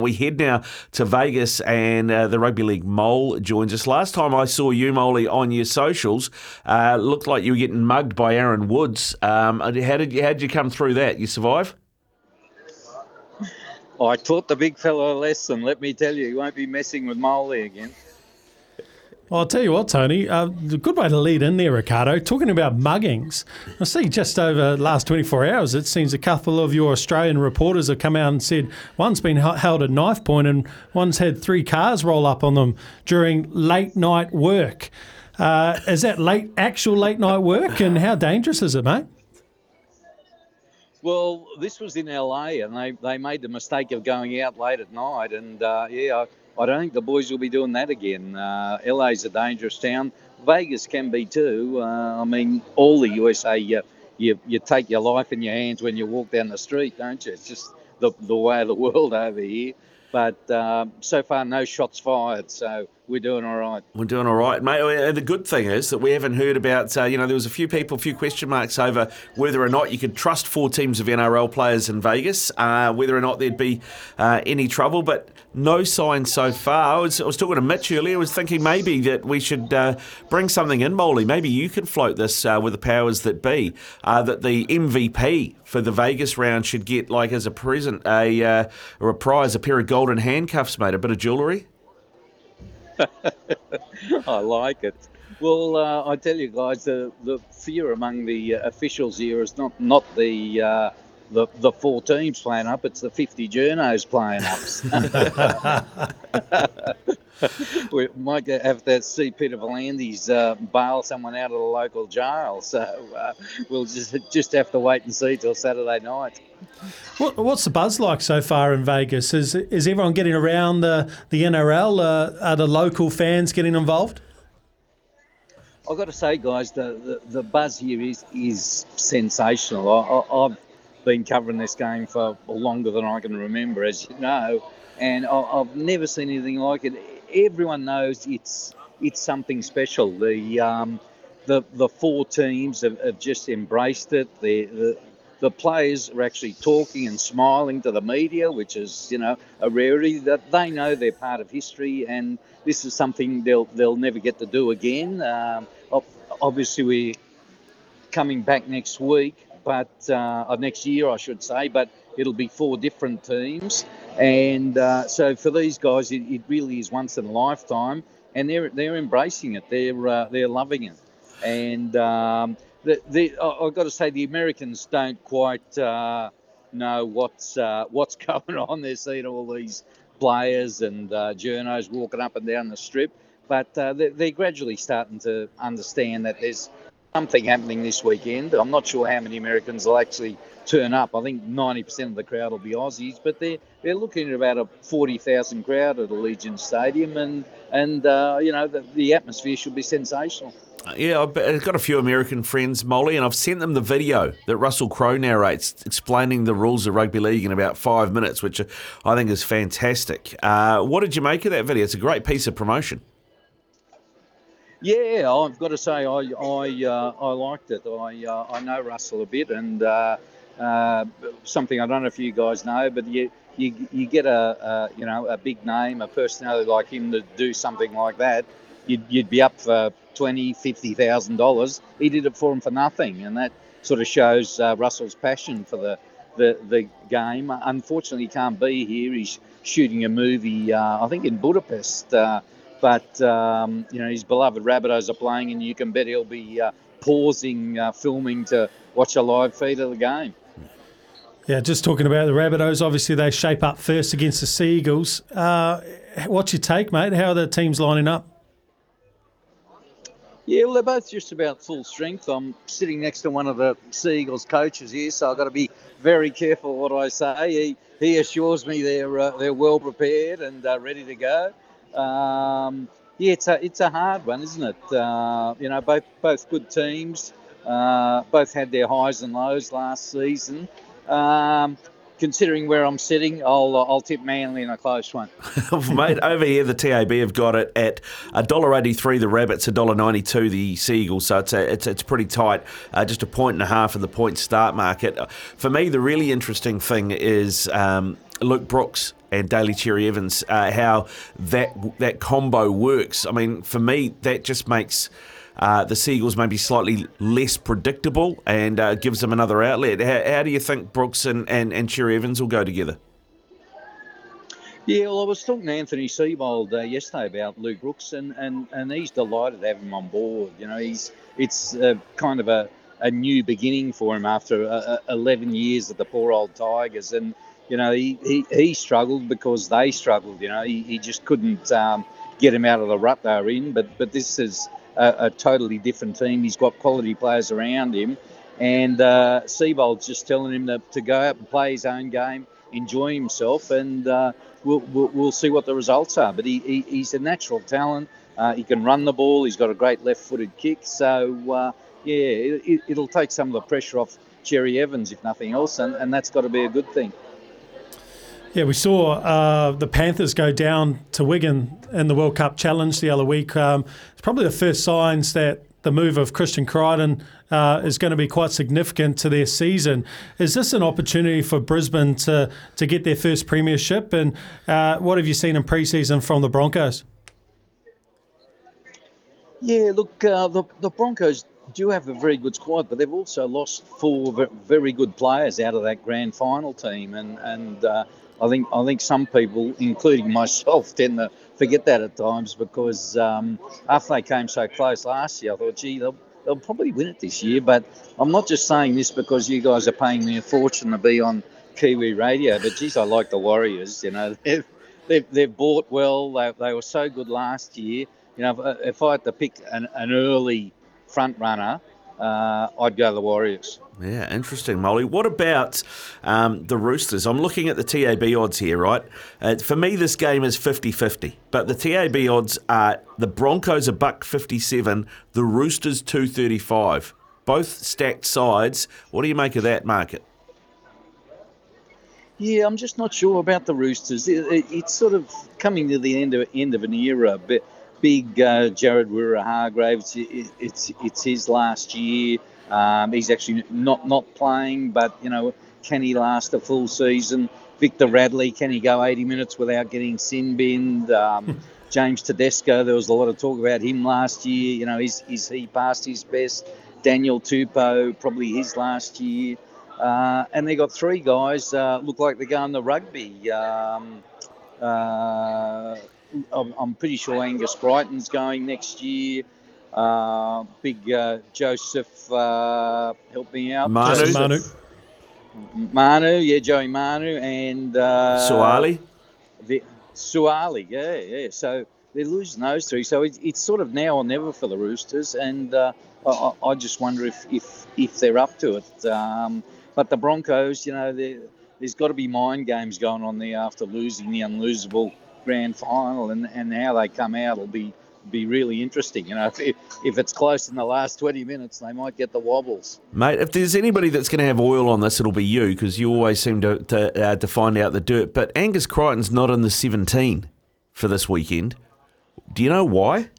We head now to Vegas, and uh, the Rugby League Mole joins us. Last time I saw you, Moley, on your socials, uh, looked like you were getting mugged by Aaron Woods. Um, how did you how you come through that? You survive? I taught the big fellow a lesson. Let me tell you, he won't be messing with Moley again. Well, I'll tell you what, Tony, uh, a good way to lead in there, Ricardo. Talking about muggings, I see just over the last 24 hours, it seems a couple of your Australian reporters have come out and said one's been held at knife point and one's had three cars roll up on them during late night work. Uh, is that late, actual late night work, and how dangerous is it, mate? Well, this was in LA, and they, they made the mistake of going out late at night, and uh, yeah. I, don't think the boys will be doing that again. Uh, LA's a dangerous town. Vegas can be too. Uh, I mean, all the USA, you, you, you take your life in your hands when you walk down the street, don't you? It's just the, the way of the world over here. But um, so far, no shots fired. So we're doing all right. We're doing all right, mate. Uh, the good thing is that we haven't heard about, uh, you know, there was a few people, a few question marks over whether or not you could trust four teams of NRL players in Vegas, uh, whether or not there'd be uh, any trouble. But no signs so far. I was, I was talking to Mitch earlier. I was thinking maybe that we should uh, bring something in, Moley. Maybe you can float this uh, with the powers that be. That the MVP for the Vegas round should get, like, as a present, a or a prize, a pair of golden handcuffs, mate, a bit of jewellery. I like it. Well, uh, I tell you guys, the, the fear among the uh, officials here is not not the uh, the, the four teams playing up, it's the 50 journos playing up. we might have to see Peter V'landys uh, bail someone out of the local jail. So uh, we'll just just have to wait and see till Saturday night. What, what's the buzz like so far in Vegas? Is is everyone getting around the the NRL? Uh, are the local fans getting involved? I've got to say, guys, the, the, the buzz here is is sensational. I, I, I've been covering this game for longer than I can remember, as you know, and I've never seen anything like it. Everyone knows it's it's something special. The um, the the four teams have, have just embraced it. The, the the players are actually talking and smiling to the media, which is you know a rarity. That they know they're part of history, and this is something they'll they'll never get to do again. Um, obviously, we're coming back next week but uh, next year, I should say. But it'll be four different teams, and uh, so for these guys, it, it, really is once in a lifetime, and they're they're embracing it. They're uh, they're loving it, and um, the, the, I've got to say the Americans don't quite uh, know what's uh, what's going on. They're seeing all these players and uh, journos walking up and down the strip, but uh, they're, they're gradually starting to understand that there's something happening this weekend. I'm not sure how many Americans will actually turn up. I think 90% of the crowd will be Aussies, but they're they're looking at about a 40,000 crowd at Allegiant Stadium, and and uh, you know the, the atmosphere should be sensational. Uh, yeah, I've got a few American friends, Moley, and I've sent them the video that Russell Crowe narrates explaining the rules of rugby league in about five minutes, which I think is fantastic. Uh, what did you make of that video? It's a great piece of promotion. Yeah, I've got to say I I, uh, I liked it. I uh, I know Russell a bit, and uh, uh, something I don't know if you guys know, but you you, you get a, a, you know a big name, a personality like him to do something like that, you'd, you'd be up for twenty, fifty thousand dollars. He did it for him for nothing, and that sort of shows uh, Russell's passion for the, the the game. Unfortunately, he can't be here. He's shooting a movie, uh, I think, in Budapest but um, you know his beloved Rabbitohs are playing, and you can bet he'll be uh, pausing uh, filming to watch a live feed of the game. Yeah, just talking about the Rabbitohs. Obviously, they shape up first against the Seagulls. Uh, what's your take, mate? How are the teams lining up? Yeah, well, they're both just about full strength. I'm sitting next to one of the Seagulls coaches here, so I've got to be very careful what I say. He, he assures me they're uh, they're well prepared and uh, ready to go. Um, yeah, it's a it's a hard one, isn't it? Uh, you know, both both good teams, uh, both had their highs and lows last season. Um, considering where I'm sitting, I'll uh, I'll tip Manly in a close one. Mate, over here the TAB have got it at $1.83 the Rabbits, $1.92 the Seagulls, so it's a, it's, it's pretty tight, uh, just a point and a half of the point start market. For me, the really interesting thing is um, Luke Brooks and Daly Cherry Evans, uh, how that that combo works. I mean, for me, that just makes uh, the Seagulls maybe slightly less predictable and uh, gives them another outlet. How, how, do you think Brooks and, and, and Cherry Evans will go together? Yeah, well, I was talking to Anthony Seibold uh, yesterday about Luke Brooks, and, and, and he's delighted to have him on board. You know, he's it's uh, kind of a, a new beginning for him after uh, 11 years at the poor old Tigers, and you know he, he, he struggled because they struggled. You know, he, he just couldn't um, get him out of the rut they were in. But but this is a, a, totally different team. He's got quality players around him, and uh, Seibold's just telling him to, to go out and play his own game, enjoy himself, and uh, we'll, we'll, we'll, see what the results are. But he, he he's a natural talent. Uh, he can run the ball. He's got a great left-footed kick. So uh, yeah, it, it'll take some of the pressure off Cherry Evans, if nothing else, and, and that's got to be a good thing. Yeah, we saw uh, the Panthers go down to Wigan in the World Cup Challenge the other week. Um, it's probably the first signs that the move of Christian Crichton uh, is going to be quite significant to their season. Is this an opportunity for Brisbane to, to get their first premiership? And uh, what have you seen in pre-season from the Broncos? Yeah, look, uh, the, the Broncos do have a very good squad, but they've also lost four very good players out of that grand final team, and and uh, I think I think some people, including myself, tend to forget that at times because um, after they came so close last year, I thought, gee, they'll, they'll probably win it this year. But I'm not just saying this because you guys are paying me a fortune to be on Kiwi radio, but geez, I like the Warriors. You know, they've they've, they've bought well. They, they were so good last year. You know, if, if I had to pick an, an early front runner, uh, I'd go the Warriors. Yeah, interesting, Moley. What about um, the Roosters? I'm looking at the TAB odds here, right? Uh, for me, this game is 50 50, but the TAB odds are the Broncos a buck 57, the Roosters 235. Both stacked sides. What do you make of that market? Yeah, I'm just not sure about the Roosters. It, it, it's sort of coming to the end of end of an era. But big uh, Jared Waerea-Hargreaves, it, it's it's his last year. Um, he's actually not not playing, but you know, can he last a full season? Victor Radley, can he go 80 minutes without getting sin binned? Um, James Tedesco, there was a lot of talk about him last year. You know, is, is he past his best? Daniel Tupou, probably his last year. Uh, and they got three guys uh, look like they're going to rugby. Um, uh, I'm, I'm, pretty sure Angus Crichton's going next year. Uh, big uh, Joseph, uh, help me out. Manu. Manu. Manu, yeah, Joey Manu, and uh, Suaalii. The, Suaalii, yeah, yeah. So they're losing those three. So it, it's sort of now or never for the Roosters, and uh, I, I, just wonder if, if if they're up to it. Um, but the Broncos, you know, there's got to be mind games going on there after losing the unlosable grand final, and, and how they come out will be be really interesting. You know, if, if it's close in the last 20 minutes, they might get the wobbles. Mate, if there's anybody that's going to have oil on this, it'll be you because you always seem to to, uh, to find out the dirt. But Angus Crichton's not in the 17 for this weekend. Do you know why?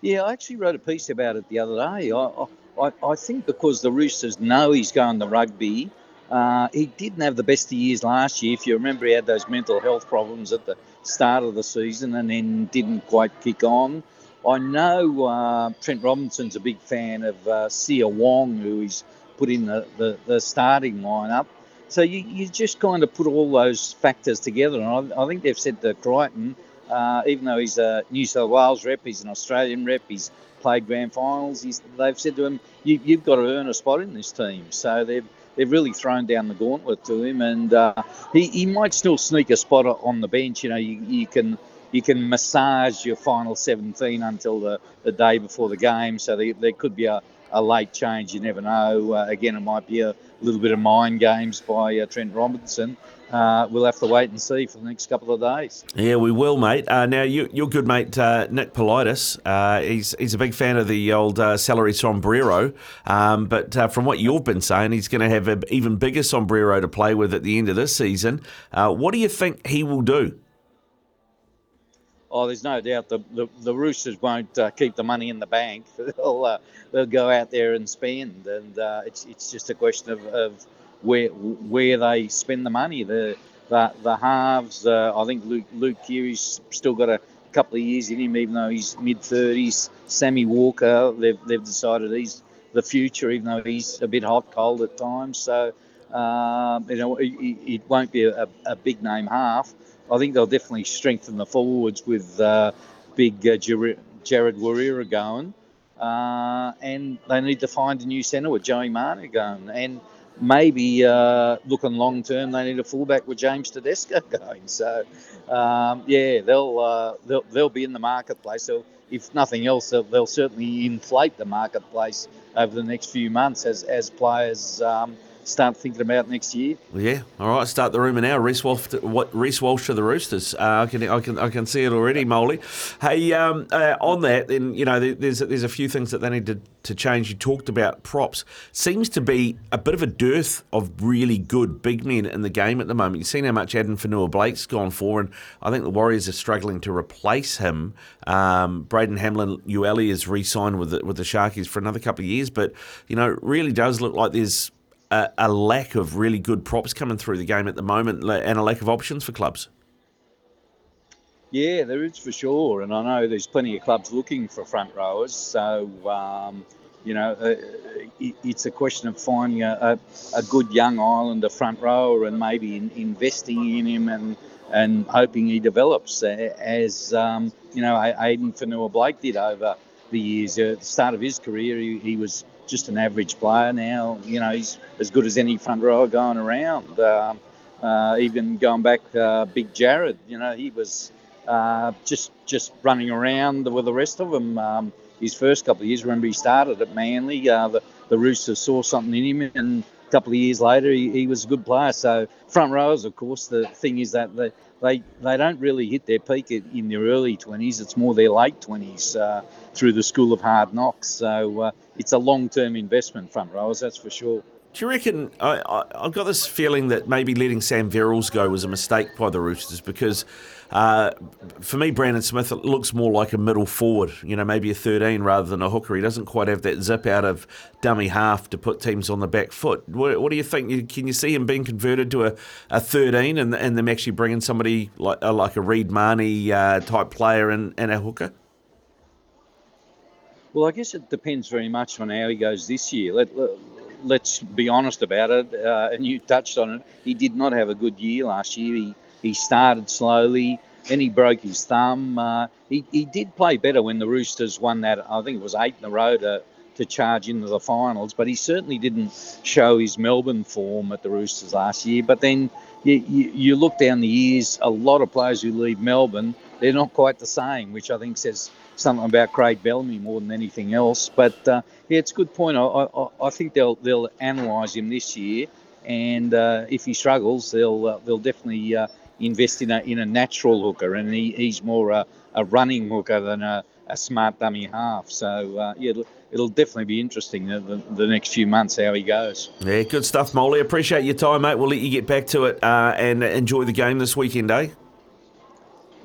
Yeah, I actually wrote a piece about it the other day. I, I, I think because the Roosters know he's going to rugby uh, he didn't have the best of years last year. If you remember, he had those mental health problems at the start of the season and then didn't quite kick on. I know uh, Trent Robinson's a big fan of uh, Siua Wong, who he's put in the, the, the starting lineup. So you, you just kind of put all those factors together. And I, I think they've said to Crichton, uh, even though he's a New South Wales rep, he's an Australian rep, he's played grand finals, they've said to him, you, you've got to earn a spot in this team. So they've they've really thrown down the gauntlet to him, and uh, he, he might still sneak a spot on the bench. You know, you, you can you can massage your final 17 until the, the day before the game. So there, there could be a, a late change. You never know. Uh, again, it might be a little bit of mind games by uh, Trent Robinson. Uh, we'll have to wait and see for the next couple of days. Yeah, we will, mate. Uh, now, you, your good mate uh, Nick Politis, uh, he's he's a big fan of the old uh, salary sombrero, um, but uh, from what you've been saying, he's going to have an even bigger sombrero to play with at the end of this season. what do you think he will do? oh, there's no doubt the, the, the Roosters won't uh, keep the money in the bank. they'll, uh, they'll go out there and spend, and uh, it's, it's just a question of, of where where they spend the money. The the, the halves, uh, I think Luke, Luke Keary's still got a couple of years in him, even though he's mid 30s. Sammy Walker, they've, they've decided he's the future, even though he's a bit hot cold at times. So, um, you know, it, it, won't be a, a big name half. I think they'll definitely strengthen the forwards with uh, big uh, Jared, Jared Waerea going. Uh, and they need to find a new centre with Joey Manu going. And maybe uh, looking long term, they need a fullback with James Tedesco going. So, um, yeah, they'll, uh, they'll they'll be in the marketplace. So, if nothing else, they'll, they'll, certainly inflate the marketplace over the next few months as as players. Um, start thinking about next year. Yeah, all right. Start the rumour now. Reece Walsh, what Reece Walsh to the Roosters. Uh, I can, I can, I can see it already, Moley. Hey, um, uh, on that, then you know, there's there's a few things that they need to, to change. You talked about props. Seems to be a bit of a dearth of really good big men in the game at the moment. You've seen how much Addin Fonua-Blake's gone for, and I think the Warriors are struggling to replace him. Um, Braden Hamlin-Uele is re-signed with the, with the Sharkies for another couple of years, but you know, really does look like there's a, a lack of really good props coming through the game at the moment and a lack of options for clubs. Yeah, there is for sure, and I know there's plenty of clubs looking for front rowers. So um, you know, uh, it, it's a question of finding a, a, a, good young Islander front rower and maybe in, investing in him and and hoping he develops as um, you know Addin Fonua-Blake did over the years. At the start of his career, he, he was just an average player now. You know, he's as good as any front rower going around. Um, uh, even going back, uh, Big Jared, you know, he was uh, just just running around with the rest of them. Um, his first couple of years, remember he started at Manly. Uh, the, the Roosters saw something in him, and a couple of years later, he, he was a good player. So front rowers, of course, the thing is that they they, they don't really hit their peak in their early 20s. It's more their late 20s uh, through the school of hard knocks. So uh, it's a long term investment, front rowers, that's for sure. Do you reckon? I, have got this feeling that maybe letting Sam Verrills go was a mistake by the Roosters because, uh, for me, Brandon Smith looks more like a middle forward. You know, maybe a thirteen rather than a hooker. He doesn't quite have that zip out of dummy half to put teams on the back foot. What, what do you think? Can you see him being converted to a, a thirteen and, and them actually bringing somebody like uh, like a Reed Mahoney uh, type player and, and a hooker? Well, I guess it depends very much on how he goes this year. Let, let's be honest about it, uh, and you touched on it. He did not have a good year last year. He he started slowly, then he broke his thumb. Uh, he he did play better when the Roosters won that. I think it was eight in a row to to charge into the finals, but he certainly didn't show his Melbourne form at the Roosters last year. But then you, you, you look down the years, a lot of players who leave Melbourne, they're not quite the same, which I think says something about Craig Bellamy more than anything else. But uh, yeah, it's a good point. I, I, I, think they'll they'll analyse him this year, and uh, if he struggles, they'll uh, they'll definitely uh, invest in a in a natural hooker, and he, he's more a, a running hooker than a, a smart dummy half. So uh, yeah. It'll, definitely be interesting the, the, the, next few months how he goes. Yeah, good stuff, Moley. Appreciate your time, mate. We'll let you get back to it uh, and enjoy the game this weekend, eh?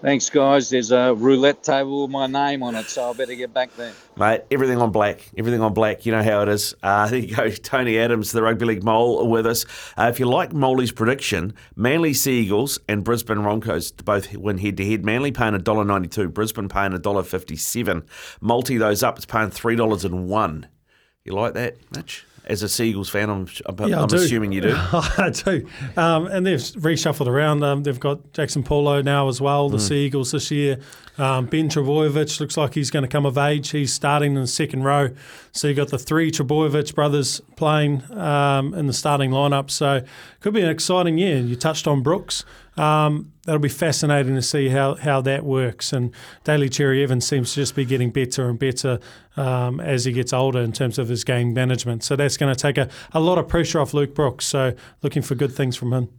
Thanks, guys. There's a roulette table with my name on it, so I better get back there. Mate, everything on black. Everything on black. You know how it is. Uh, there you go. Tony Adams, the Rugby League Mole, with us. Uh, if you like Moley's prediction, Manly Seagulls and Brisbane Broncos both win head to head. Manly paying $1.92, Brisbane paying $1.57. Multi those up, it's paying $3.01. You like that, Mitch? As a Seagulls fan, I'm, I'm, yeah, I'm assuming you do. I do. Um, and they've reshuffled around. Um, they've got Jackson Paulo now as well, the mm. Seagulls this year. Um, ben Trbojevic looks like he's going to come of age. He's starting in the second row. So you've got the three Trbojevic brothers playing um, in the starting lineup. So it could be an exciting year. You touched on Brooks. Um, that'll be fascinating to see how, how that works. And Daly Cherry Evans seems to just be getting better and better um, as he gets older in terms of his game management. So that's going to take a, a lot of pressure off Luke Brooks. So looking for good things from him.